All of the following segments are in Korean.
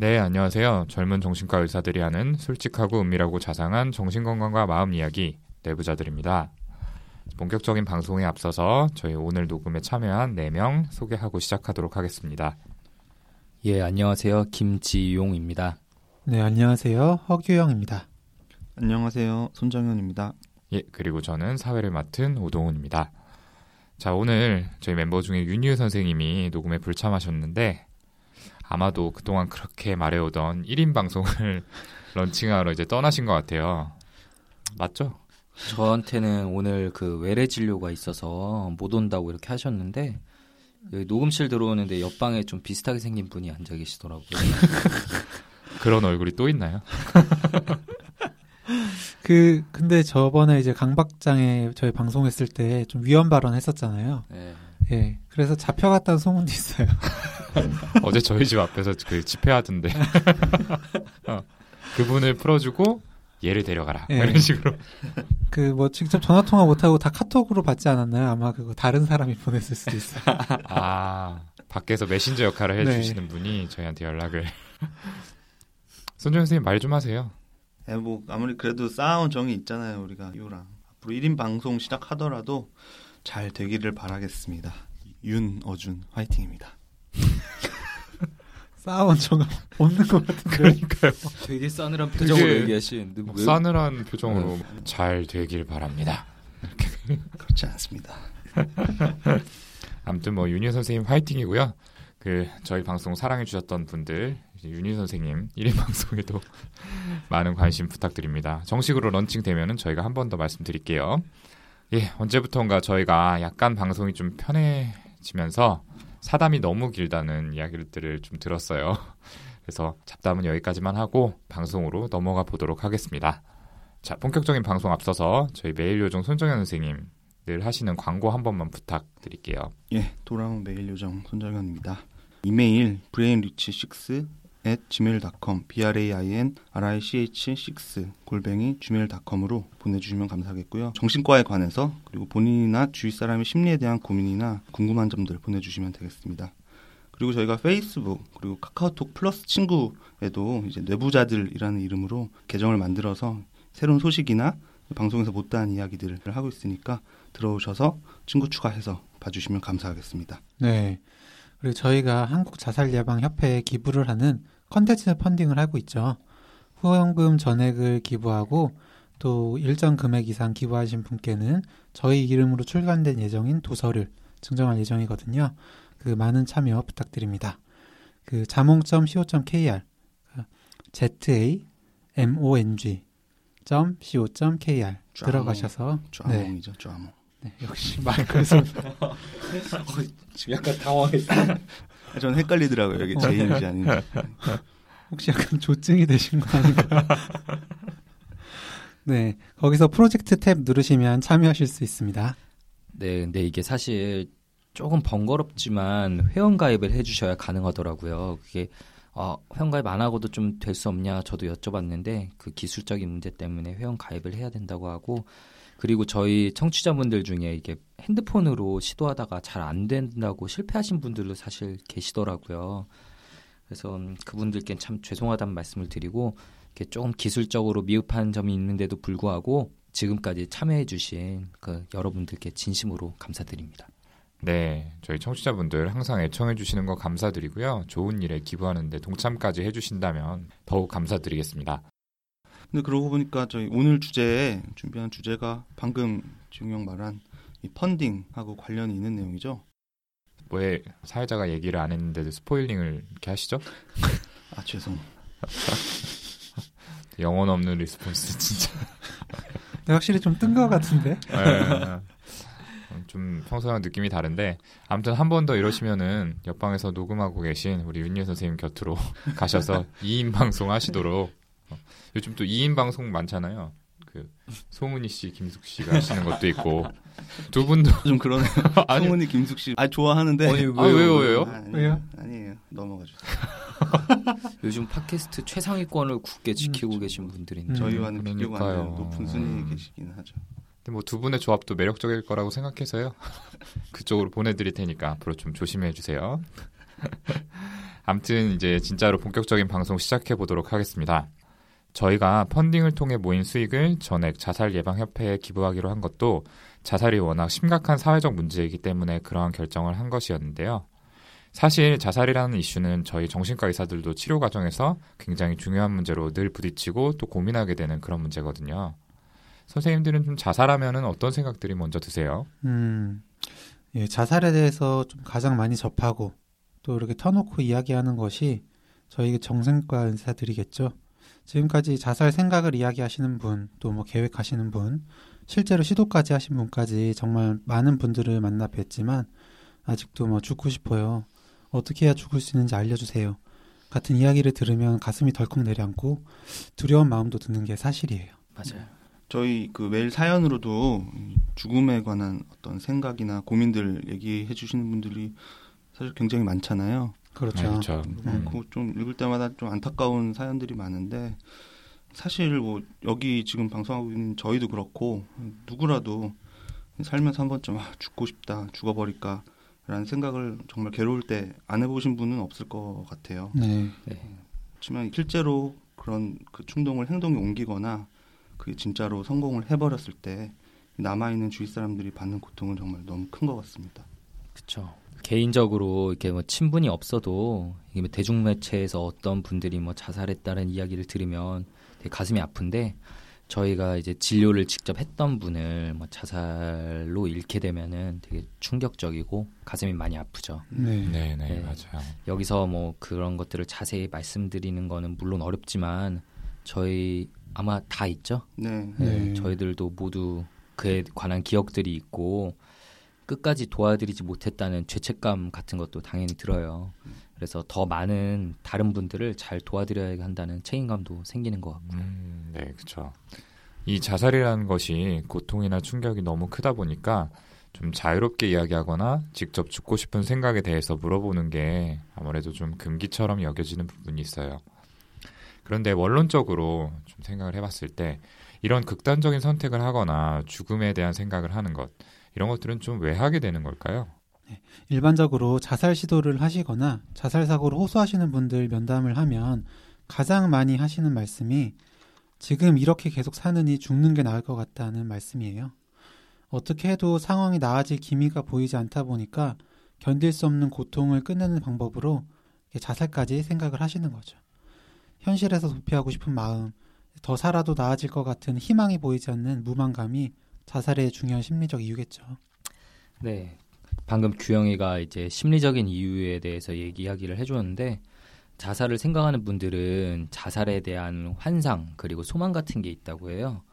네, 안녕하세요. 젊은 정신과 의사들이 하는 솔직하고 은밀하고 자상한 정신건강과 마음 이야기 내부자들입니다. 본격적인 방송에 앞서서 저희 오늘 녹음에 참여한 4명 소개하고 시작하도록 하겠습니다. 예, 안녕하세요. 김지용입니다. 네, 안녕하세요. 허규영입니다. 안녕하세요. 손정현입니다. 예, 그리고 저는 사회를 맡은 오동훈입니다. 자, 오늘 저희 멤버 중에 윤유 선생님이 녹음에 불참하셨는데 아마도 그동안 그렇게 말해오던 1인 방송을 런칭하러 이제 떠나신 것 같아요. 맞죠? 저한테는 오늘 그 외래 진료가 있어서 못 온다고 이렇게 하셨는데 여기 녹음실 들어오는데 옆방에 좀 비슷하게 생긴 분이 앉아 계시더라고요. 그런 얼굴이 또 있나요? 그 근데 저번에 이제 강박장애 저희 방송했을 때 좀 위험 발언 했었잖아요. 네. 예. 그래서 잡혀갔다는 소문도 있어요. 어제 저희 집 앞에서 그 집회하던데 어, 그분을 풀어주고 얘를 데려가라 예. 이런 식으로 그 뭐 직접 전화 통화 못 하고 다 카톡으로 받지 않았나요? 아마 그거 다른 사람이 보냈을 수도 있어요. 아 밖에서 메신저 역할을 네. 해주시는 분이 저희한테 연락을 손정 선생님 말 좀 하세요. 예, 뭐 아무리 그래도 쌓아온 정이 있잖아요. 우리가 유랑 앞으로 1인 방송 시작하더라도 잘 되기를 바라겠습니다. 윤어준 화이팅입니다. 싸운 적 없는 것 같은데. 그러니까요. 되게 싸늘한 표정으로 되게 얘기하시는데 왜- 싸늘한 표정으로 잘 되길 바랍니다. 그렇지 않습니다. 아무튼 뭐 윤희 선생님 화이팅이고요. 그 저희 방송 사랑해 주셨던 분들 윤희 선생님 1인 방송에도 많은 관심 부탁드립니다. 정식으로 런칭되면은 저희가 한 번 더 말씀드릴게요. 예, 언제부턴가 저희가 약간 방송이 좀 편해지면서 사담이 너무 길다는 이야기들을 좀 들었어요. 그래서 잡담은 여기까지만 하고 방송으로 넘어가 보도록 하겠습니다. 자, 본격적인 방송 앞서서 저희 매일 요정 손정현 선생님 늘 하시는 광고 한 번만 부탁드릴게요. 예, 돌아온 메일 요정 손정현입니다. 이메일 brainrich6 at gmail.com brain rich 6 골뱅이 gmail.com으로 보내주시면 감사하겠고요. 정신과에 관해서 그리고 본인이나 주위 사람의 심리에 대한 고민이나 궁금한 점들 보내주시면 되겠습니다. 그리고 저희가 페이스북 그리고 카카오톡 플러스 친구에도 이제 뇌부자들이라는 이름으로 계정을 만들어서 새로운 소식이나 방송에서 못다한 이야기들을 하고 있으니까 들어오셔서 친구 추가해서 봐주시면 감사하겠습니다. 네. 그리고 저희가 한국 자살 예방 협회에 기부를 하는 컨텐츠 펀딩을 하고 있죠. 후원금 전액을 기부하고 또 일정 금액 이상 기부하신 분께는 저희 이름으로 출간된 예정인 도서를 증정할 예정이거든요. 그 많은 참여 부탁드립니다. 그 자몽.co.kr z a m o n g .co.kr 들어가셔서 네, 쫙몽이죠, 쫙몽. 네, 역시 마이크에서 지금 약간 당황했어요. 전 헷갈리더라고요. 여기 제 이름이 아닌지. 혹시 약간 조증이 되신 거 아닌가? 네, 거기서 프로젝트 탭 누르시면 참여하실 수 있습니다. 네, 근데 이게 사실 조금 번거롭지만 회원 가입을 해주셔야 가능하더라고요. 그게 어, 회원 가입 안 하고도 좀 될 수 없냐 저도 여쭤봤는데 그 기술적인 문제 때문에 회원 가입을 해야 된다고 하고 그리고 저희 청취자분들 중에 이게 핸드폰으로 시도하다가 잘 안 된다고 실패하신 분들도 사실 계시더라고요. 그래서 음, 그분들께 참 죄송하다는 말씀을 드리고 이렇게 조금 기술적으로 미흡한 점이 있는데도 불구하고 지금까지 참여해주신 그 여러분들께 진심으로 감사드립니다. 네, 저희 청취자분들 항상 애청해 주시는 거 감사드리고요. 좋은 일에 기부하는데 동참까지 해주신다면 더욱 감사드리겠습니다. 근데 그러고 보니까 저희 오늘 주제에 준비한 주제가 방금 지웅 형 말한 이 funding하고 관련이 있는 내용이죠. 왜 사회자가 얘기를 안 했는데도 spoiling을 이렇게 하시죠? 아 죄송. 영혼 없는 response 진짜. 확실히 좀 뜬 것 같은데? 예. 좀 평소랑 느낌이 다른데 아무튼 한 번 더 이러시면은 옆방에서 녹음하고 계신 우리 윤예 선생님 곁으로 가셔서 2인 방송 하시도록 어, 요즘 또 2인 방송 많잖아요. 그 송은희 씨, 김숙 씨가 하시는 것도 있고 두 분도 좀 그러네요. 아니 성훈이 김숙 씨. 아 좋아하는데. 아니, 아, 왜요, 왜요? 아, 아니에요. 왜요? 아니에요. 넘어가 주세요. 요즘 팟캐스트 최상위권을 굳게 지키고 계신 분들인데 음. 저희와는 비교가 안 그러니까요. 되는 높은 순위에 음. 계시긴 하죠. 근데 뭐 두 분의 조합도 매력적일 거라고 생각해서요. 그쪽으로 보내드릴 테니까 앞으로 좀 조심해 주세요. 아무튼 이제 진짜로 본격적인 방송 시작해 보도록 하겠습니다. 저희가 펀딩을 통해 모인 수익을 전액 자살 예방 협회에 기부하기로 한 것도 자살이 워낙 심각한 사회적 문제이기 때문에 그러한 결정을 한 것이었는데요. 사실 자살이라는 이슈는 저희 정신과 의사들도 치료 과정에서 굉장히 중요한 문제로 늘 부딪히고 또 고민하게 되는 그런 문제거든요. 선생님들은 좀 자살하면은 어떤 생각들이 먼저 드세요? 음, 예, 자살에 대해서 좀 가장 많이 접하고 또 이렇게 터놓고 이야기하는 것이 저희 정신과 의사들이겠죠. 지금까지 자살 생각을 이야기하시는 분, 또 뭐 계획하시는 분, 실제로 시도까지 하신 분까지 정말 많은 분들을 만나 뵀지만 아직도 뭐 죽고 싶어요. 어떻게 해야 죽을 수 있는지 알려주세요. 같은 이야기를 들으면 가슴이 덜컥 내려앉고 두려운 마음도 드는 게 사실이에요. 맞아요. 저희 그 메일 사연으로도 죽음에 관한 어떤 생각이나 고민들 얘기해 주시는 분들이 사실 굉장히 많잖아요. 그렇죠. 네, 그렇죠. 음. 그좀 읽을 때마다 좀 안타까운 사연들이 많은데 사실 뭐 여기 지금 방송하고 있는 저희도 그렇고 누구라도 살면서 한 번쯤 아, 죽고 싶다 죽어버릴까 라는 생각을 정말 괴로울 때 안 해보신 분은 없을 것 같아요. 네. 하지만 실제로 그런 그 충동을 행동에 옮기거나 그게 진짜로 성공을 해버렸을 때 남아있는 주위 사람들이 받는 고통은 정말 너무 큰 것 같습니다. 그렇죠. 개인적으로 이렇게 뭐 친분이 없어도 이게 뭐 대중매체에서 어떤 분들이 뭐 자살했다는 이야기를 들으면 되게 가슴이 아픈데 저희가 이제 진료를 직접 했던 분을 뭐 자살로 잃게 되면은 되게 충격적이고 가슴이 많이 아프죠. 네. 네, 네, 네. 맞아요. 여기서 뭐 그런 것들을 자세히 말씀드리는 거는 물론 어렵지만 저희 아마 다 있죠. 네. 네, 네. 저희들도 모두 그에 관한 기억들이 있고 끝까지 도와드리지 못했다는 죄책감 같은 것도 당연히 들어요. 그래서 더 많은 다른 분들을 잘 도와드려야 한다는 책임감도 생기는 것 같고. 음, 네, 그렇죠. 이 자살이라는 것이 고통이나 충격이 너무 크다 보니까 좀 자유롭게 이야기하거나 직접 죽고 싶은 생각에 대해서 물어보는 게 아무래도 좀 금기처럼 여겨지는 부분이 있어요. 그런데 원론적으로 좀 생각을 해봤을 때 이런 극단적인 선택을 하거나 죽음에 대한 생각을 하는 것 이런 것들은 좀 왜 하게 되는 걸까요? 일반적으로 자살 시도를 하시거나 자살 사고를 호소하시는 분들 면담을 하면 가장 많이 하시는 말씀이 지금 이렇게 계속 사느니 죽는 게 나을 것 같다는 말씀이에요. 어떻게 해도 상황이 나아질 기미가 보이지 않다 보니까 견딜 수 없는 고통을 끝내는 방법으로 자살까지 생각을 하시는 거죠. 현실에서 도피하고 싶은 마음, 더 살아도 나아질 것 같은 희망이 보이지 않는 무망감이 자살의 중요한 심리적 이유겠죠. 네. 방금 규영이가 이제 심리적인 이유에 대해서 얘기하기를 해주었는데 자살을 생각하는 분들은 자살에 대한 환상 그리고 소망 같은 게 있다고 해요.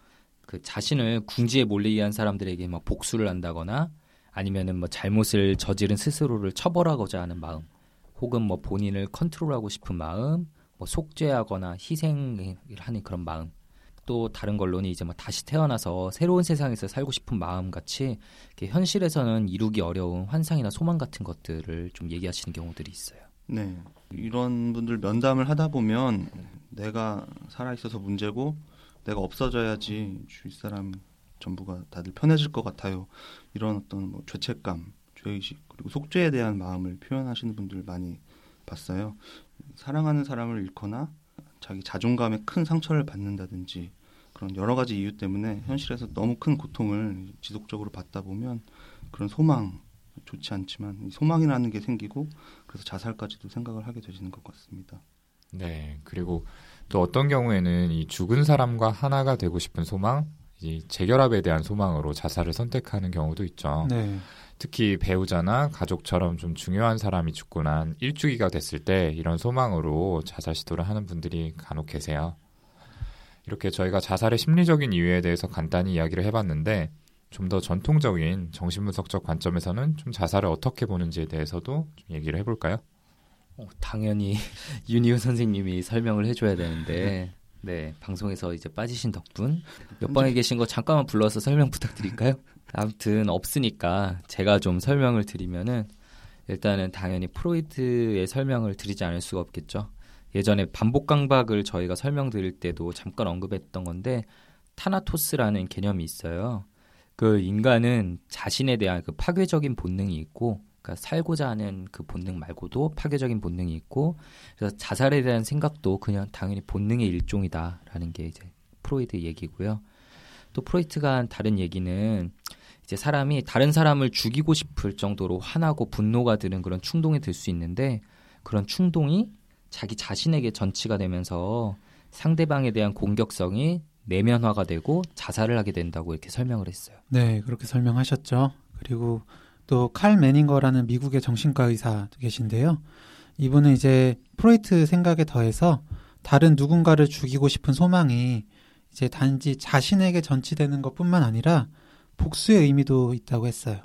그 자신을 궁지에 몰리게 한 사람들에게 막 복수를 한다거나 아니면은 뭐 잘못을 저지른 스스로를 처벌하고자 하는 마음, 혹은 뭐 본인을 컨트롤하고 싶은 마음, 뭐 속죄하거나 희생을 하는 그런 마음. 또 다른 걸로는 이제 뭐 다시 태어나서 새로운 세상에서 살고 싶은 마음 같이 현실에서는 이루기 어려운 환상이나 소망 같은 것들을 좀 얘기하시는 경우들이 있어요. 네. 이런 분들 면담을 하다 보면 내가 살아 있어서 문제고 내가 없어져야지 주위 사람 전부가 다들 편해질 것 같아요. 이런 어떤 뭐 죄책감, 죄의식 그리고 속죄에 대한 마음을 표현하시는 분들 많이 봤어요. 사랑하는 사람을 잃거나 자기 자존감에 큰 상처를 받는다든지 그런 여러 가지 이유 때문에 현실에서 너무 큰 고통을 지속적으로 받다 보면 그런 소망 좋지 않지만 이 소망이라는 게 생기고 그래서 자살까지도 생각을 하게 되시는 것 같습니다. 네, 그리고 또 어떤 경우에는 이 죽은 사람과 하나가 되고 싶은 소망, 이 재결합에 대한 소망으로 자살을 선택하는 경우도 있죠. 네. 특히 배우자나 가족처럼 좀 중요한 사람이 죽고 난 일주기가 됐을 때 이런 소망으로 자살 시도를 하는 분들이 간혹 계세요. 이렇게 저희가 자살의 심리적인 이유에 대해서 간단히 이야기를 해봤는데 좀 더 전통적인 정신분석적 관점에서는 좀 자살을 어떻게 보는지에 대해서도 좀 얘기를 해볼까요? 어, 당연히 윤희우 선생님이 설명을 해줘야 되는데 네 방송에서 이제 빠지신 덕분 옆방에 계신 거 잠깐만 불러서 설명 부탁드릴까요? 아무튼 없으니까 제가 좀 설명을 드리면은 일단은 당연히 프로이트의 설명을 드리지 않을 수가 없겠죠. 예전에 반복 강박을 저희가 설명드릴 때도 잠깐 언급했던 건데 타나토스라는 개념이 있어요. 그 인간은 자신에 대한 그 파괴적인 본능이 있고 그러니까 살고자 하는 그 본능 말고도 파괴적인 본능이 있고 그래서 자살에 대한 생각도 그냥 당연히 본능의 일종이다라는 게 이제 프로이드 얘기고요. 또 프로이트가 한 다른 얘기는 이제 사람이 다른 사람을 죽이고 싶을 정도로 화나고 분노가 드는 그런 충동이 들 수 있는데 그런 충동이 자기 자신에게 전치가 되면서 상대방에 대한 공격성이 내면화가 되고 자살을 하게 된다고 이렇게 설명을 했어요. 네, 그렇게 설명하셨죠. 그리고 또 칼 매닝거라는 미국의 정신과 의사 계신데요. 이분은 이제 프로이트 생각에 더해서 다른 누군가를 죽이고 싶은 소망이 이제 단지 자신에게 전치되는 것뿐만 아니라 복수의 의미도 있다고 했어요.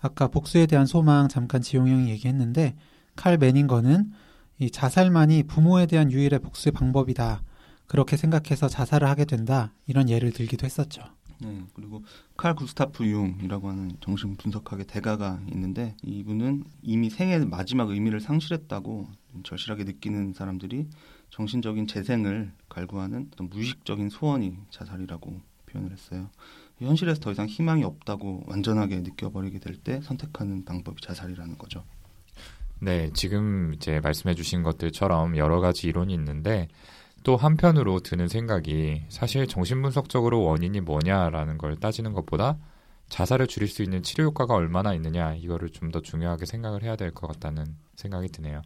아까 복수에 대한 소망 잠깐 지용 형이 얘기했는데 칼 매닝거는 이 자살만이 부모에 대한 유일의 복수의 방법이다. 그렇게 생각해서 자살을 하게 된다. 이런 예를 들기도 했었죠. 네, 그리고 칼 구스타프 융이라고 하는 정신 분석학의 대가가 있는데 이분은 이미 생의 마지막 의미를 상실했다고 절실하게 느끼는 사람들이 정신적인 재생을 갈구하는 어떤 무의식적인 소원이 자살이라고 표현을 했어요. 현실에서 더 이상 희망이 없다고 완전하게 느껴버리게 될 때 선택하는 방법이 자살이라는 거죠. 네, 지금 이제 말씀해 주신 것들처럼 여러 가지 이론이 있는데 또 한편으로 드는 생각이 사실 정신분석적으로 원인이 뭐냐라는 걸 따지는 것보다 자살을 줄일 수 있는 치료 효과가 얼마나 있느냐 이거를 좀 더 중요하게 생각을 해야 될 것 같다는 생각이 드네요.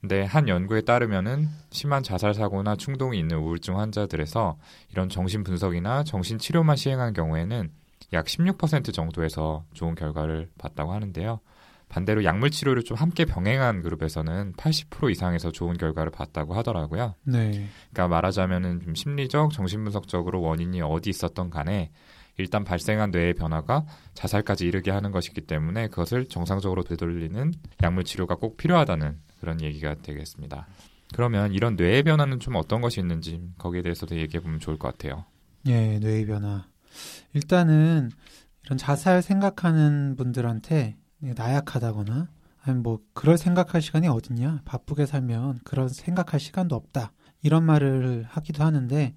근데 한 연구에 따르면은 심한 자살 사고나 충동이 있는 우울증 환자들에서 이런 정신 분석이나 정신 치료만 시행한 경우에는 약 16% 정도에서 좋은 결과를 봤다고 하는데요. 반대로 약물 치료를 좀 함께 병행한 그룹에서는 80% 이상에서 좋은 결과를 봤다고 하더라고요. 네. 그러니까 말하자면은 좀 심리적, 정신분석적으로 원인이 어디 있었던 간에 일단 발생한 뇌의 변화가 자살까지 이르게 하는 것이기 때문에 그것을 정상적으로 되돌리는 약물 치료가 꼭 필요하다는 그런 얘기가 되겠습니다. 그러면 이런 뇌의 변화는 좀 어떤 것이 있는지 거기에 대해서도 얘기해 보면 좋을 것 같아요. 예, 뇌의 변화. 일단은 이런 자살 생각하는 분들한테 나약하다거나 아니면 뭐 그럴 생각할 시간이 어딨냐 바쁘게 살면 그런 생각할 시간도 없다 이런 말을 하기도 하는데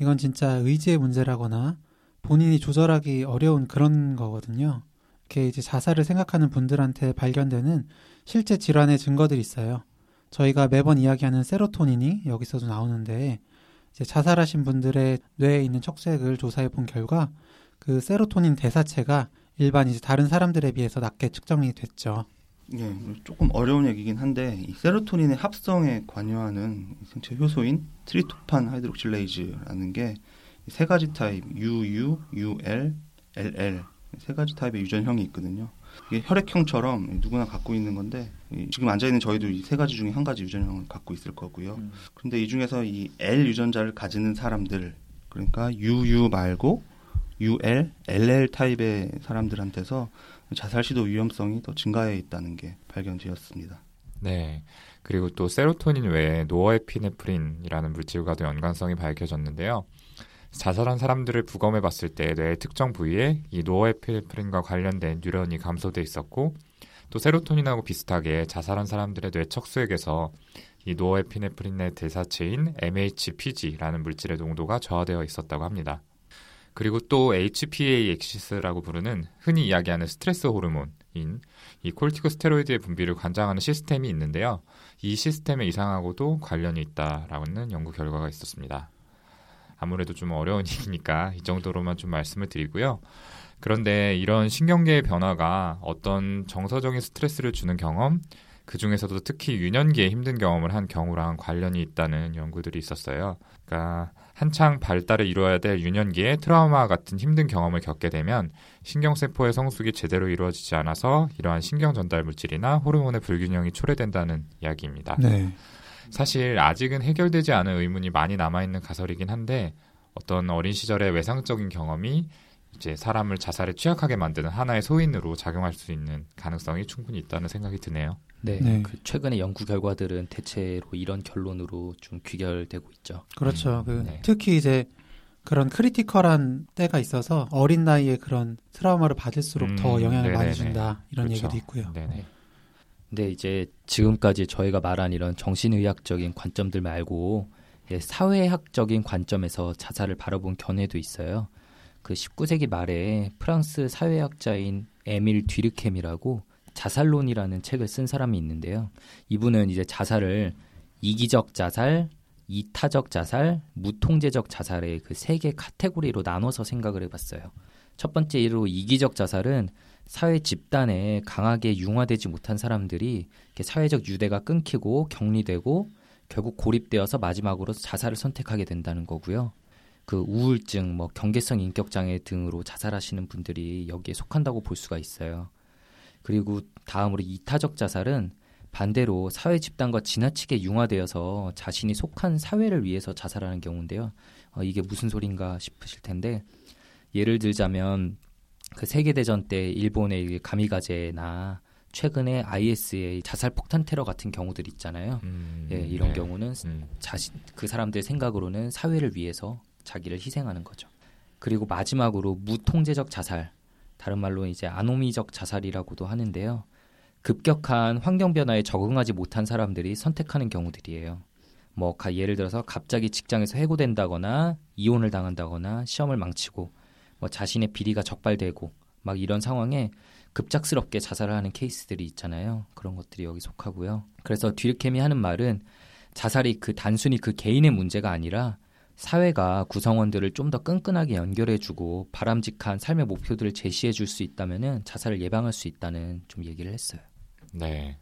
이건 진짜 의지의 문제라거나 본인이 조절하기 어려운 그런 거거든요. 이렇게 이제 자살을 생각하는 분들한테 발견되는 실제 질환의 증거들이 있어요. 저희가 매번 이야기하는 세로토닌이 여기서도 나오는데 이제 자살하신 분들의 뇌에 있는 척수액을 조사해 본 결과 그 세로토닌 대사체가 일반 이제 다른 사람들에 비해서 낮게 측정이 됐죠. 예, 조금 어려운 얘기긴 한데 이 세로토닌의 합성에 관여하는 생체 효소인 트립토판 hydroxylase라는 게 세 가지 타입 UU, UL, LL 세 가지 타입의 유전형이 있거든요. 이게 혈액형처럼 누구나 갖고 있는 건데 지금 앉아 있는 저희도 이 세 가지 중에 한 가지 유전형을 갖고 있을 거고요. 음. 그런데 이 중에서 이 L 유전자를 가지는 사람들 그러니까 UU 말고 UL, LL 타입의 사람들한테서 자살 시도 위험성이 더 증가해 있다는 게 발견되었습니다. 네. 그리고 또 세로토닌 외에 노어에피네프린이라는 물질과도 연관성이 밝혀졌는데요. 자살한 사람들을 부검해 봤을 때 뇌의 특정 부위에 이 노어에피네프린과 관련된 뉴런이 감소돼 있었고 또 세로토닌하고 비슷하게 자살한 사람들의 뇌 척수액에서 이 노어에피네프린의 대사체인 MHPG라는 물질의 농도가 저하되어 있었다고 합니다. 그리고 또 HPA axis라고 부르는 흔히 이야기하는 스트레스 호르몬인 이 corticosteroid의 분비를 관장하는 시스템이 있는데요. 이 시스템의 이상하고도 관련이 있다라는 연구 결과가 있었습니다. 아무래도 좀 어려운 얘기니까 이 정도로만 좀 말씀을 드리고요. 그런데 이런 신경계의 변화가 어떤 정서적인 스트레스를 주는 경험, 그 중에서도 특히 유년기에 힘든 경험을 한 경우랑 관련이 있다는 연구들이 있었어요. 그러니까 한창 발달을 이루어야 될 유년기에 트라우마 같은 힘든 경험을 겪게 되면 신경세포의 성숙이 제대로 이루어지지 않아서 이러한 신경 전달 물질이나 호르몬의 불균형이 초래된다는 이야기입니다. 네. 사실 아직은 해결되지 않은 의문이 많이 남아있는 가설이긴 한데 어떤 어린 시절의 외상적인 경험이 이제 사람을 자살에 취약하게 만드는 하나의 소인으로 작용할 수 있는 가능성이 충분히 있다는 생각이 드네요. 네, 네. 그 최근의 연구 결과들은 대체로 이런 결론으로 좀 귀결되고 있죠. 그렇죠. 음, 그 네. 특히 이제 그런 critical한 때가 있어서 어린 나이에 그런 트라우마를 받을수록 음, 더 영향을 네네네. 많이 준다 이런 그렇죠. 얘기도 있고요. 네네. 근데 이제 지금까지 저희가 말한 이런 정신의학적인 관점들 말고 이제 사회학적인 관점에서 자살을 바라본 견해도 있어요. 그 19세기 말에 프랑스 사회학자인 에밀 뒤르켐이라고 자살론이라는 책을 쓴 사람이 있는데요. 이분은 이제 자살을 이기적 자살, 이타적 자살, 무통제적 자살의 그 세 개 카테고리로 나눠서 생각을 해봤어요. 첫 번째로 이기적 자살은 사회 집단에 강하게 융화되지 못한 사람들이 사회적 유대가 끊기고 격리되고 결국 고립되어서 마지막으로 자살을 선택하게 된다는 거고요. 그 우울증, 뭐 경계성 인격 장애 등으로 자살하시는 분들이 여기에 속한다고 볼 수가 있어요. 그리고 다음으로 이타적 자살은 반대로 사회 집단과 지나치게 융화되어서 자신이 속한 사회를 위해서 자살하는 경우인데요. 어, 이게 무슨 소린가 싶으실 텐데 예를 들자면 그 세계 대전 때 일본의 가미가제나 최근에 IS의 자살 폭탄 테러 같은 경우들 있잖아요. 음, 예, 이런 네. 경우는 음. 자신 그 사람들 생각으로는 사회를 위해서 자기를 희생하는 거죠. 그리고 마지막으로 무통제적 자살, 다른 말로 이제 아노미적 자살이라고도 하는데요. 급격한 환경 변화에 적응하지 못한 사람들이 선택하는 경우들이에요. 뭐 예를 들어서 갑자기 직장에서 해고된다거나 이혼을 당한다거나 시험을 망치고 뭐 자신의 비리가 적발되고 막 이런 상황에 급작스럽게 자살을 하는 케이스들이 있잖아요. 그런 것들이 여기 속하고요. 그래서 뒤르케미 하는 말은 자살이 그 단순히 그 개인의 문제가 아니라 사회가 구성원들을 좀 더 끈끈하게 연결해주고 바람직한 삶의 목표들을 제시해줄 수 있다면은 자살을 예방할 수 있다는 좀 얘기를 했어요. 네.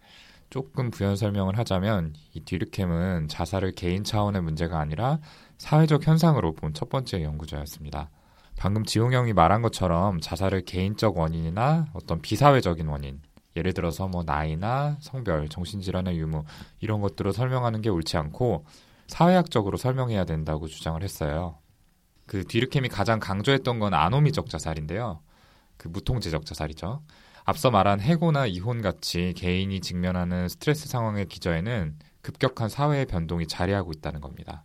조금 부연 설명을 하자면 이 뒤르캠은 자살을 개인 차원의 문제가 아니라 사회적 현상으로 본 첫 번째 연구자였습니다. 방금 지용 형이 말한 것처럼 자살을 개인적 원인이나 어떤 비사회적인 원인, 예를 들어서 뭐 나이나 성별, 정신질환의 유무 이런 것들을 설명하는 게 옳지 않고 사회학적으로 설명해야 된다고 주장을 했어요. 그 뒤르캠이 가장 강조했던 건 아노미적 자살인데요. 그 무통제적 자살이죠. 앞서 말한 해고나 이혼 같이 개인이 직면하는 스트레스 상황의 기저에는 급격한 사회의 변동이 자리하고 있다는 겁니다.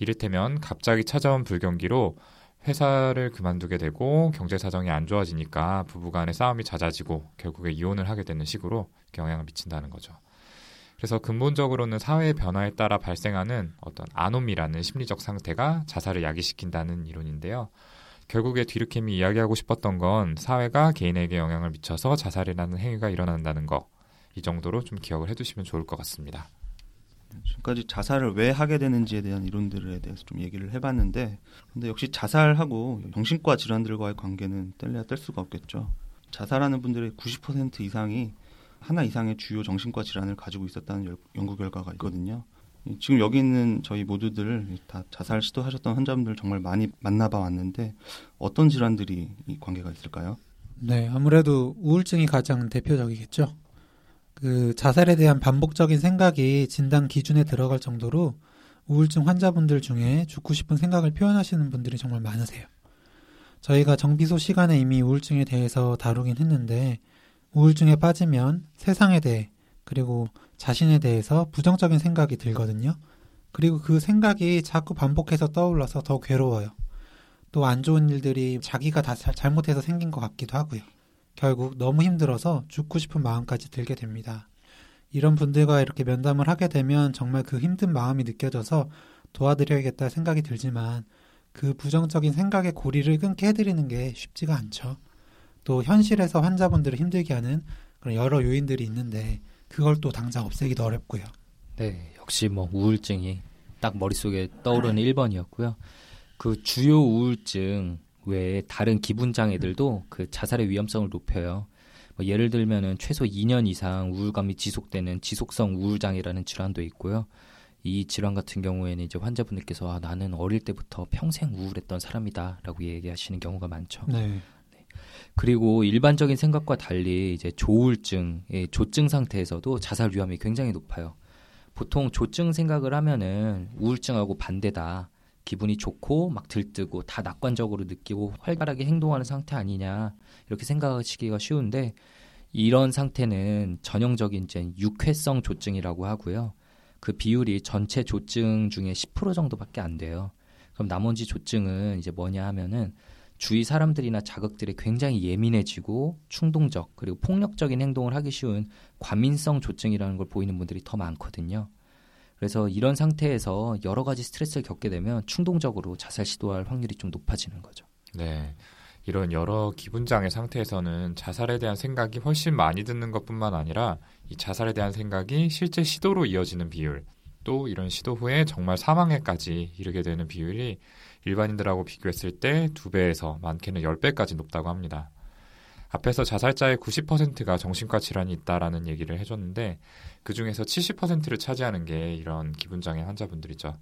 이를테면 갑자기 찾아온 불경기로 회사를 그만두게 되고 경제 사정이 안 좋아지니까 부부 간의 싸움이 잦아지고 결국에 이혼을 하게 되는 식으로 영향을 미친다는 거죠. 그래서 근본적으로는 사회의 변화에 따라 발생하는 어떤 아노미라는 심리적 상태가 자살을 야기시킨다는 이론인데요. 결국에 뒤르캠이 이야기하고 싶었던 건 사회가 개인에게 영향을 미쳐서 자살이라는 행위가 일어난다는 거. 이 정도로 좀 기억을 해두시면 좋을 것 같습니다. 지금까지 자살을 왜 하게 되는지에 대한 이론들에 대해서 좀 얘기를 해봤는데, 근데 역시 자살하고 정신과 질환들과의 관계는 뗄래야 뗄 수가 없겠죠. 자살하는 분들의 90% 이상이 하나 이상의 주요 정신과 질환을 가지고 있었다는 연구 결과가 있거든요. 지금 여기 있는 저희 모두들 다 자살 시도하셨던 환자분들 정말 많이 만나봐 왔는데 어떤 질환들이 관계가 있을까요? 네, 아무래도 우울증이 가장 대표적이겠죠. 그 자살에 대한 반복적인 생각이 진단 기준에 들어갈 정도로 우울증 환자분들 중에 죽고 싶은 생각을 표현하시는 분들이 정말 많으세요. 저희가 정비소 시간에 이미 우울증에 대해서 다루긴 했는데 우울증에 빠지면 세상에 대해 그리고 자신에 대해서 부정적인 생각이 들거든요. 그리고 그 생각이 자꾸 반복해서 떠올라서 더 괴로워요. 또 안 좋은 일들이 자기가 다 잘못해서 생긴 것 같기도 하고요. 결국 너무 힘들어서 죽고 싶은 마음까지 들게 됩니다. 이런 분들과 이렇게 면담을 하게 되면 정말 그 힘든 마음이 느껴져서 도와드려야겠다 생각이 들지만 그 부정적인 생각의 고리를 끊게 해드리는 게 쉽지가 않죠. 또 현실에서 환자분들을 힘들게 하는 그런 여러 요인들이 있는데 그걸 또 당장 없애기도 어렵고요. 네, 역시 뭐 우울증이 딱 머릿속에 떠오르는 1번이었고요. 그 주요 우울증 외에 다른 기분 장애들도 그 자살의 위험성을 높여요. 뭐 예를 들면은 최소 2년 이상 우울감이 지속되는 지속성 우울 장애라는 질환도 있고요. 이 질환 같은 경우에는 이제 환자분들께서 아, 나는 어릴 때부터 평생 우울했던 사람이다라고 얘기하시는 경우가 많죠. 네. 네. 그리고 일반적인 생각과 달리 이제 조울증의 조증 상태에서도 자살 위험이 굉장히 높아요. 보통 조증 생각을 하면은 우울증하고 반대다. 기분이 좋고 막 들뜨고 다 낙관적으로 느끼고 활발하게 행동하는 상태 아니냐 이렇게 생각하시기가 쉬운데 이런 상태는 전형적인 이제 육회성 조증이라고 하고요. 그 비율이 전체 조증 중에 10% 정도밖에 안 돼요. 그럼 나머지 조증은 이제 뭐냐 하면은 주위 사람들이나 자극들에 굉장히 예민해지고 충동적 그리고 폭력적인 행동을 하기 쉬운 과민성 조증이라는 걸 보이는 분들이 더 많거든요. 그래서 이런 상태에서 여러 가지 스트레스를 겪게 되면 충동적으로 자살 시도할 확률이 좀 높아지는 거죠. 네. 이런 여러 기분 장애 상태에서는 자살에 대한 생각이 훨씬 많이 드는 것뿐만 아니라 이 자살에 대한 생각이 실제 시도로 이어지는 비율, 또 이런 시도 후에 정말 사망에까지 이르게 되는 비율이 일반인들하고 비교했을 때 두 배에서 많게는 열 배까지 높다고 합니다. 앞에서 자살자의 90%가 정신과 질환이 있다라는 얘기를 해줬는데 그 중에서 70%를 차지하는 게 이런 기분장애 환자분들이죠.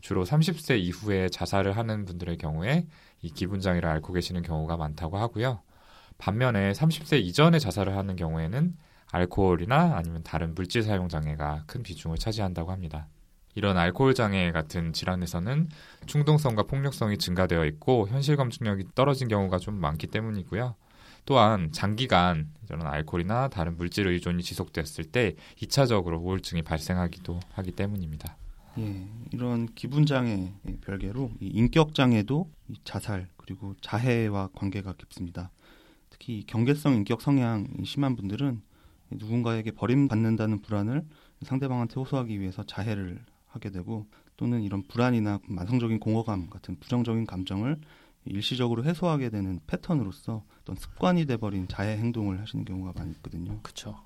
주로 30세 이후에 자살을 하는 분들의 경우에 이 기분장애를 앓고 계시는 경우가 많다고 하고요. 반면에 30세 이전에 자살을 하는 경우에는 알코올이나 아니면 다른 물질 사용 장애가 큰 비중을 차지한다고 합니다. 이런 알코올 장애 같은 질환에서는 충동성과 폭력성이 증가되어 있고 현실 검증력이 떨어진 경우가 좀 많기 때문이고요. 또한 장기간 이런 알코올이나 다른 물질 의존이 지속됐을 때 2차적으로 우울증이 발생하기도 하기 때문입니다. 예, 이런 기분 장애 별개로 이 인격 장애도 이 자살 그리고 자해와 관계가 깊습니다. 특히 경계성 인격 성향이 심한 분들은 누군가에게 버림받는다는 불안을 상대방한테 호소하기 위해서 자해를 하게 되고 또는 이런 불안이나 만성적인 공허감 같은 부정적인 감정을 일시적으로 해소하게 되는 패턴으로서 어떤 습관이 돼버린 자해 행동을 하시는 경우가 많이 있거든요. 그렇죠.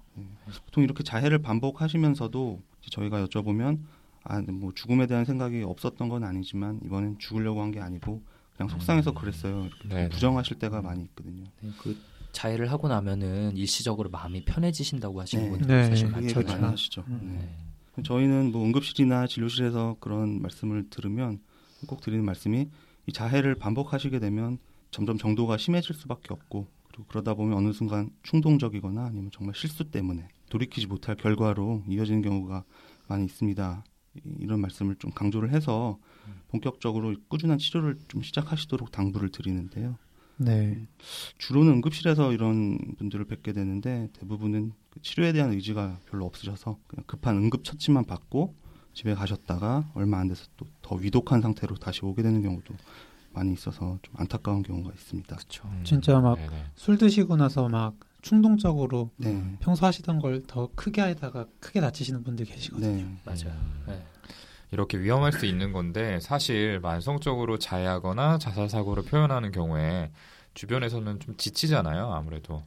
보통 이렇게 자해를 반복하시면서도 저희가 여쭤보면 아, 뭐 죽음에 대한 생각이 없었던 건 아니지만 이번엔 죽으려고 한 게 아니고 그냥 속상해서 그랬어요. 이렇게 네네. 부정하실 때가 많이 있거든요. 네, 그 자해를 하고 나면은 일시적으로 마음이 편해지신다고 하시는 네. 분들 네, 사실 그 많죠. 많이 하시죠. 음. 네. 네. 저희는 뭐 응급실이나 진료실에서 그런 말씀을 들으면 꼭 드리는 말씀이 이 자해를 반복하시게 되면 점점 정도가 심해질 수밖에 없고 그리고 그러다 보면 어느 순간 충동적이거나 아니면 정말 실수 때문에 돌이키지 못할 결과로 이어지는 경우가 많이 있습니다. 이- 이런 말씀을 좀 강조를 해서 본격적으로 꾸준한 치료를 좀 시작하시도록 당부를 드리는데요. 네. 주로는 응급실에서 이런 분들을 뵙게 되는데 대부분은 그 치료에 대한 의지가 별로 없으셔서 그냥 급한 응급 처치만 받고 집에 가셨다가 얼마 안 돼서 또 더 위독한 상태로 다시 오게 되는 경우도 많이 있어서 좀 안타까운 경우가 있습니다. 그렇죠. 음, 진짜 막 네네. 술 드시고 나서 막 충동적으로 네. 평소 하시던 걸 더 크게 하다가 크게 다치시는 분들 계시거든요. 네. 맞아요. 네. 이렇게 위험할 수 있는 건데 사실 만성적으로 자해하거나 자살 사고를 표현하는 경우에 주변에서는 좀 지치잖아요. 아무래도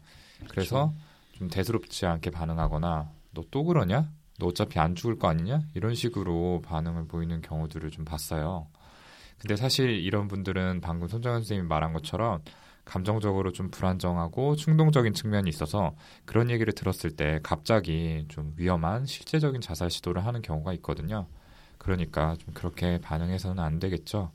그래서 좀 대수롭지 않게 반응하거나 너 또 그러냐? 너 어차피 안 죽을 거 아니냐? 이런 식으로 반응을 보이는 경우들을 좀 봤어요. 근데 사실 이런 분들은 방금 손정현 선생님이 말한 것처럼 감정적으로 좀 불안정하고 충동적인 측면이 있어서 그런 얘기를 들었을 때 갑자기 좀 위험한 실제적인 자살 시도를 하는 경우가 있거든요. 그러니까 좀 그렇게 반응해서는 안 되겠죠.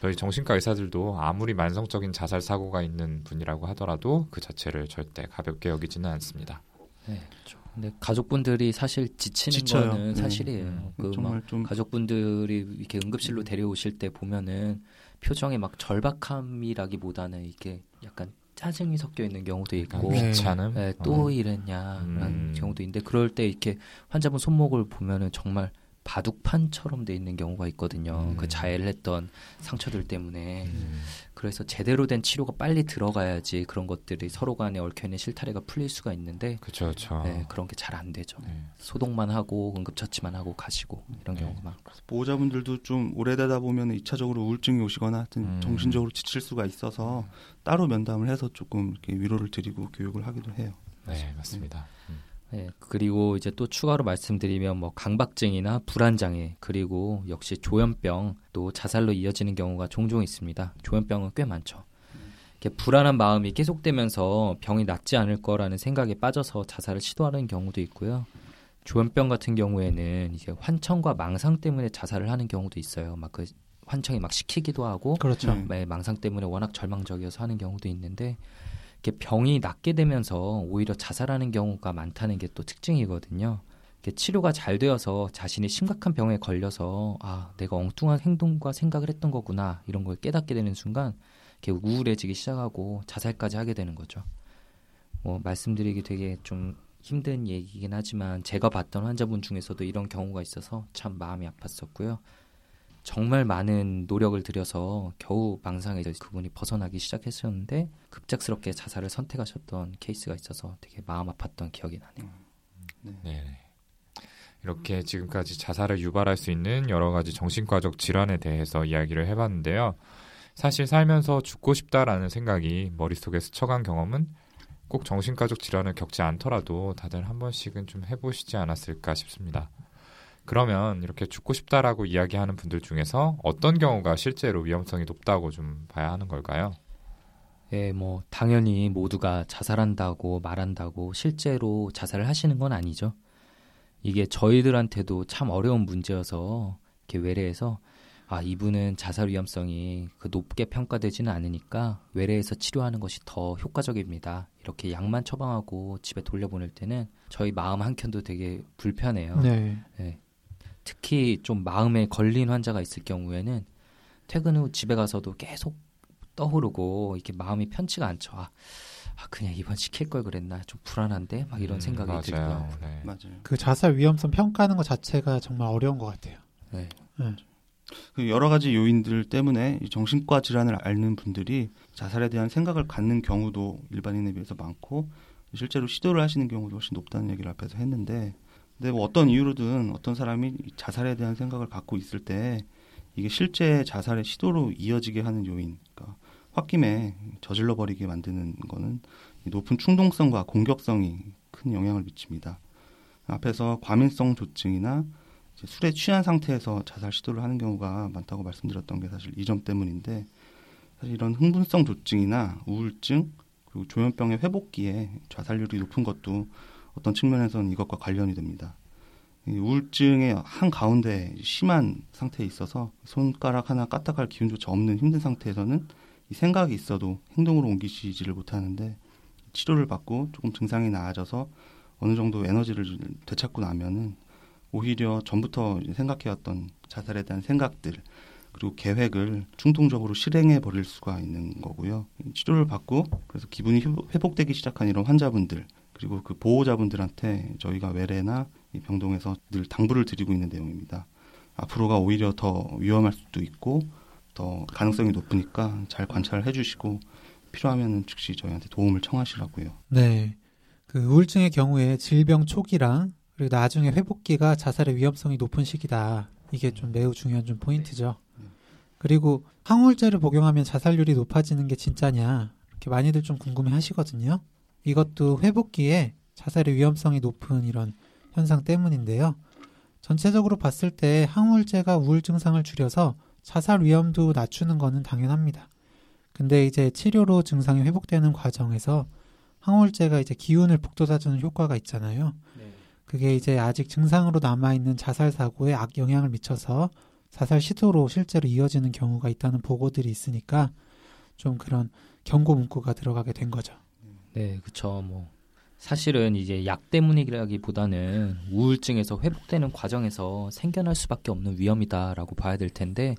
저희 정신과 의사들도 아무리 만성적인 자살 사고가 있는 분이라고 하더라도 그 자체를 절대 가볍게 여기지는 않습니다. 네, 그렇죠. 근데 가족분들이 사실 지치는 지쳐요. 거는 네. 사실이에요. 그막 정말 좀 가족분들이 이렇게 응급실로 데려오실 때 보면은 표정에 막 절박함이라기보다는 이게 약간 짜증이 섞여 있는 경우도 있고 네. 귀찮음. 네, 또 어. 이랬냐라는 음. 경우도 있는데 그럴 때 이렇게 환자분 손목을 보면은 정말 바둑판처럼 돼 있는 경우가 있거든요. 음. 그 자해를 했던 상처들 때문에 음. 그래서 제대로 된 치료가 빨리 들어가야지 그런 것들이 서로 간에 얽혀있는 실타래가 풀릴 수가 있는데 그렇죠, 그렇죠. 네, 그런 게 잘 안 되죠. 네. 소독만 하고 응급처치만 하고 가시고 이런 네. 경우가 많고 보호자분들도 좀 오래되다 보면 2차적으로 우울증이 오시거나 하여튼 음. 정신적으로 지칠 수가 있어서 따로 면담을 해서 조금 이렇게 위로를 드리고 교육을 하기도 해요. 네, 맞습니다. 음. 네, 그리고 이제 또 추가로 말씀드리면 뭐 강박증이나 불안장애 그리고 역시 조현병 또 자살로 이어지는 경우가 종종 있습니다. 조현병은 꽤 많죠. 이렇게 불안한 마음이 계속되면서 병이 낫지 않을 거라는 생각에 빠져서 자살을 시도하는 경우도 있고요. 조현병 같은 경우에는 이제 환청과 망상 때문에 자살을 하는 경우도 있어요. 막 그 환청이 막 시키기도 하고 그렇죠. 네. 네, 망상 때문에 워낙 절망적이어서 하는 경우도 있는데 이렇게 병이 낫게 되면서 오히려 자살하는 경우가 많다는 게 또 특징이거든요. 치료가 잘 되어서 자신이 심각한 병에 걸려서 아 내가 엉뚱한 행동과 생각을 했던 거구나 이런 걸 깨닫게 되는 순간 이렇게 우울해지기 시작하고 자살까지 하게 되는 거죠. 뭐 말씀드리기 되게 좀 힘든 얘기긴 하지만 제가 봤던 환자분 중에서도 이런 경우가 있어서 참 마음이 아팠었고요. 정말 많은 노력을 들여서 겨우 망상에서 그분이 벗어나기 시작했었는데 급작스럽게 자살을 선택하셨던 케이스가 있어서 되게 마음 아팠던 기억이 나네요. 네. 이렇게 지금까지 자살을 유발할 수 있는 여러 가지 정신과적 질환에 대해서 이야기를 해봤는데요. 사실 살면서 죽고 싶다라는 생각이 머릿속에 스쳐간 경험은 꼭 정신가족 질환을 겪지 않더라도 다들 한 번씩은 좀 해보시지 않았을까 싶습니다. 그러면 이렇게 죽고 싶다라고 이야기하는 분들 중에서 어떤 경우가 실제로 위험성이 높다고 좀 봐야 하는 걸까요? 예, 뭐 당연히 모두가 자살한다고 말한다고 실제로 자살을 하시는 건 아니죠. 이게 저희들한테도 참 어려운 문제여서 이렇게 외래에서 아 이분은 자살 위험성이 그 높게 평가되지는 않으니까 외래에서 치료하는 것이 더 효과적입니다. 이렇게 약만 처방하고 집에 돌려보낼 때는 저희 마음 한 켠도 되게 불편해요. 네. 네. 특히 좀 마음에 걸린 환자가 있을 경우에는 퇴근 후 집에 가서도 계속 떠오르고 이렇게 마음이 편치가 않죠. 아, 아, 그냥 이번 시킬 걸 그랬나 좀 불안한데 막 이런 음, 생각이 맞아요. 들고요. 네. 맞아요. 그 자살 위험성 평가하는 것 자체가 정말 어려운 것 같아요. 네. 그 여러 가지 요인들 때문에 이 정신과 질환을 앓는 분들이 자살에 대한 생각을 갖는 경우도 일반인에 비해서 많고 실제로 시도를 하시는 경우도 훨씬 높다는 얘기를 앞에서 했는데 근데 뭐 어떤 이유로든 어떤 사람이 이 자살에 대한 생각을 갖고 있을 때 이게 실제 자살의 시도로 이어지게 하는 요인, 그러니까 홧김에 저질러 버리게 만드는 거는 이 높은 충동성과 공격성이 큰 영향을 미칩니다. 앞에서 과민성 조증이나 술에 취한 상태에서 자살 시도를 하는 경우가 많다고 말씀드렸던 게 사실 이 점 때문인데 사실 이런 흥분성 조증이나 우울증 그리고 조현병의 회복기에 자살률이 높은 것도 어떤 측면에서는 이것과 관련이 됩니다. 이 우울증의 한 가운데 심한 상태에 있어서 손가락 하나 까딱할 기운조차 없는 힘든 상태에서는 이 생각이 있어도 행동으로 옮기시지를 못하는데 치료를 받고 조금 증상이 나아져서 어느 정도 에너지를 되찾고 나면은 오히려 전부터 생각해왔던 자살에 대한 생각들 그리고 계획을 충동적으로 실행해 버릴 수가 있는 거고요. 치료를 받고 그래서 기분이 회복되기 시작한 이런 환자분들 그리고 그 보호자분들한테 저희가 외래나 이 병동에서 늘 당부를 드리고 있는 내용입니다. 앞으로가 오히려 더 위험할 수도 있고 더 가능성이 높으니까 잘 관찰해 주시고 필요하면 즉시 저희한테 도움을 청하시라고요. 네. 그 우울증의 경우에 질병 초기랑 그리고 나중에 회복기가 자살의 위험성이 높은 시기다. 이게 좀 매우 중요한 좀 포인트죠. 그리고 항우울제를 복용하면 자살률이 높아지는 게 진짜냐 이렇게 많이들 좀 궁금해 하시거든요. 이것도 회복기에 자살의 위험성이 높은 이런 현상 때문인데요. 전체적으로 봤을 때 항우울제가 우울 증상을 줄여서 자살 위험도 낮추는 거는 당연합니다. 근데 이제 치료로 증상이 회복되는 과정에서 항우울제가 이제 기운을 북돋아주는 효과가 있잖아요. 그게 이제 아직 증상으로 남아있는 자살 사고에 악 영향을 미쳐서 자살 시도로 실제로 이어지는 경우가 있다는 보고들이 있으니까 좀 그런 경고 문구가 들어가게 된 거죠. 네, 그쵸. 뭐 사실은 이제 약 때문이라기보다는 우울증에서 회복되는 과정에서 생겨날 수밖에 없는 위험이다라고 봐야 될 텐데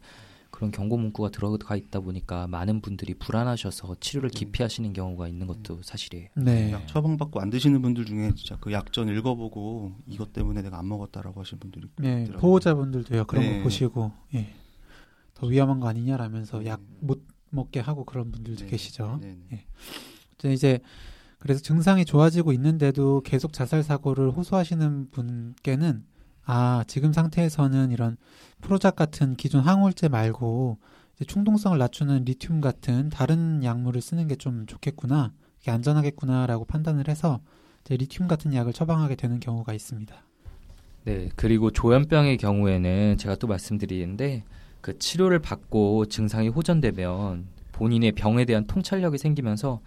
그런 경고 문구가 들어가 있다 보니까 많은 분들이 불안하셔서 치료를 기피하시는 경우가 있는 것도 사실이에요. 네. 약 처방받고 안 드시는 분들 중에 진짜 그 약전 읽어보고 이것 때문에 내가 안 먹었다라고 하시는 분들이 네, 있더라고요. 보호자분들도요 그런 네. 거 보시고 예. 더 위험한 거 아니냐라면서 음. 약못 먹게 하고 그런 분들도 네. 계시죠. 네, 네. 이제 그래서 증상이 좋아지고 있는데도 계속 자살 사고를 호소하시는 분께는 아 지금 상태에서는 이런 프로작 같은 기존 항우울제 말고 충동성을 낮추는 리튬 같은 다른 약물을 쓰는 게 좀 좋겠구나, 이게 안전하겠구나라고 판단을 해서 리튬 같은 약을 처방하게 되는 경우가 있습니다. 네, 그리고 조현병의 경우에는 제가 또 말씀드리는데 그 치료를 받고 증상이 호전되면 본인의 병에 대한 통찰력이 생기면서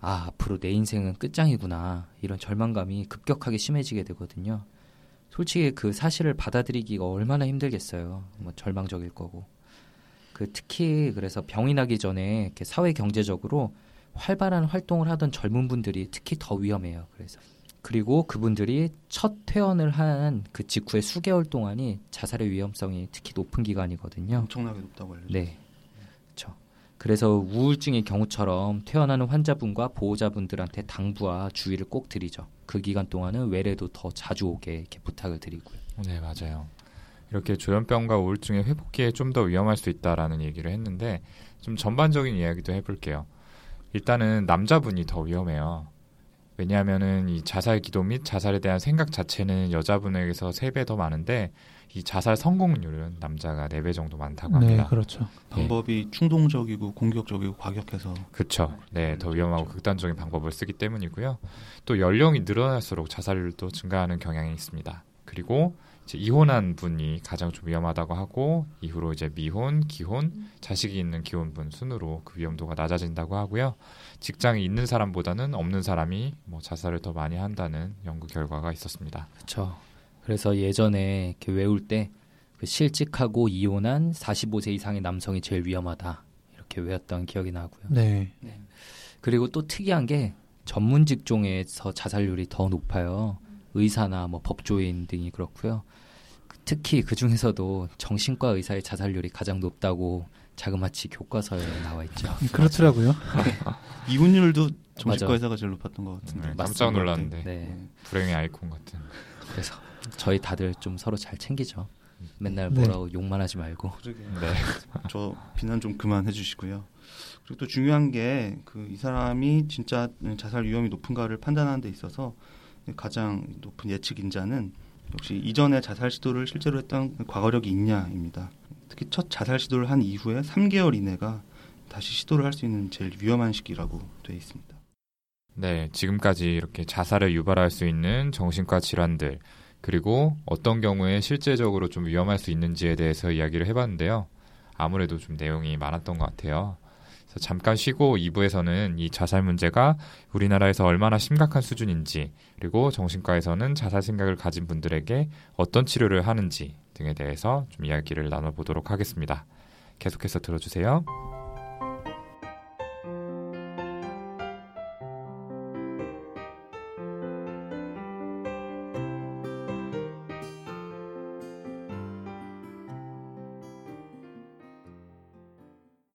아, 앞으로 내 인생은 끝장이구나. 이런 절망감이 급격하게 심해지게 되거든요. 솔직히 그 사실을 받아들이기가 얼마나 힘들겠어요. 뭐 절망적일 거고. 그 특히 그래서 병이 나기 전에 이렇게 사회 경제적으로 활발한 활동을 하던 젊은 분들이 특히 더 위험해요. 그래서 그리고 그분들이 첫 퇴원을 한 그 직후의 수개월 동안이 자살의 위험성이 특히 높은 기간이거든요. 엄청나게 높다고 알려져. 네. 그래서 우울증의 경우처럼 퇴원하는 환자분과 보호자분들한테 당부와 주의를 꼭 드리죠. 그 기간 동안은 외래도 더 자주 오게 이렇게 부탁을 드리고요. 네, 맞아요. 이렇게 조현병과 우울증의 회복기에 좀 더 위험할 수 있다라는 얘기를 했는데 좀 전반적인 이야기도 해볼게요. 일단은 남자분이 더 위험해요. 왜냐하면은 이 자살 기도 및 자살에 대한 생각 자체는 여자분에게서 세 배 더 많은데 이 자살 성공률은 남자가 네 배 정도 많다고 네, 합니다. 그렇죠. 방법이 충동적이고 공격적이고 과격해서 그렇죠. 네, 더 위험하고 극단적인 방법을 쓰기 때문이고요. 또 연령이 늘어날수록 자살률도 증가하는 경향이 있습니다. 그리고 이제 이혼한 분이 가장 좀 위험하다고 하고 이후로 이제 미혼, 기혼, 자식이 있는 기혼분 순으로 그 위험도가 낮아진다고 하고요. 직장이 있는 사람보다는 없는 사람이 뭐 자살을 더 많이 한다는 연구 결과가 있었습니다. 그렇죠. 그래서 예전에 이렇게 외울 때 그 실직하고 이혼한 45세 이상의 남성이 제일 위험하다 이렇게 외웠던 기억이 나고요. 네. 그리고 또 특이한 게 전문 직종에서 자살률이 더 높아요. 의사나 뭐 법조인 등이 그렇고요. 특히 그 중에서도 정신과 의사의 자살률이 가장 높다고 자그마치 교과서에 나와 있죠. 그렇더라고요. 이혼율도 정신과 맞아. 의사가 제일 높았던 것 같은데. 네. 깜짝 놀랐는데 네. 불행의 아이콘 같은. 그래서 저희 다들 좀 서로 잘 챙기죠. 맨날 네. 뭐라고 욕만 하지 말고. 네. 저 비난 좀 그만해 주시고요. 그리고 또 중요한 게 그 이 사람이 진짜 자살 위험이 높은가를 판단하는 데 있어서 가장 높은 예측 인자는 역시 이전에 자살 시도를 실제로 했던 과거력이 있냐입니다. 특히 첫 자살 시도를 한 이후에 3개월 이내가 다시 시도를 할 수 있는 제일 위험한 시기라고 되어 있습니다. 네, 지금까지 이렇게 자살을 유발할 수 있는 정신과 질환들, 그리고 어떤 경우에 실제적으로 좀 위험할 수 있는지에 대해서 이야기를 해봤는데요. 아무래도 좀 내용이 많았던 것 같아요. 그래서 잠깐 쉬고 2부에서는 이 자살 문제가 우리나라에서 얼마나 심각한 수준인지, 그리고 정신과에서는 자살 생각을 가진 분들에게 어떤 치료를 하는지 등에 대해서 좀 이야기를 나눠보도록 하겠습니다. 계속해서 들어주세요.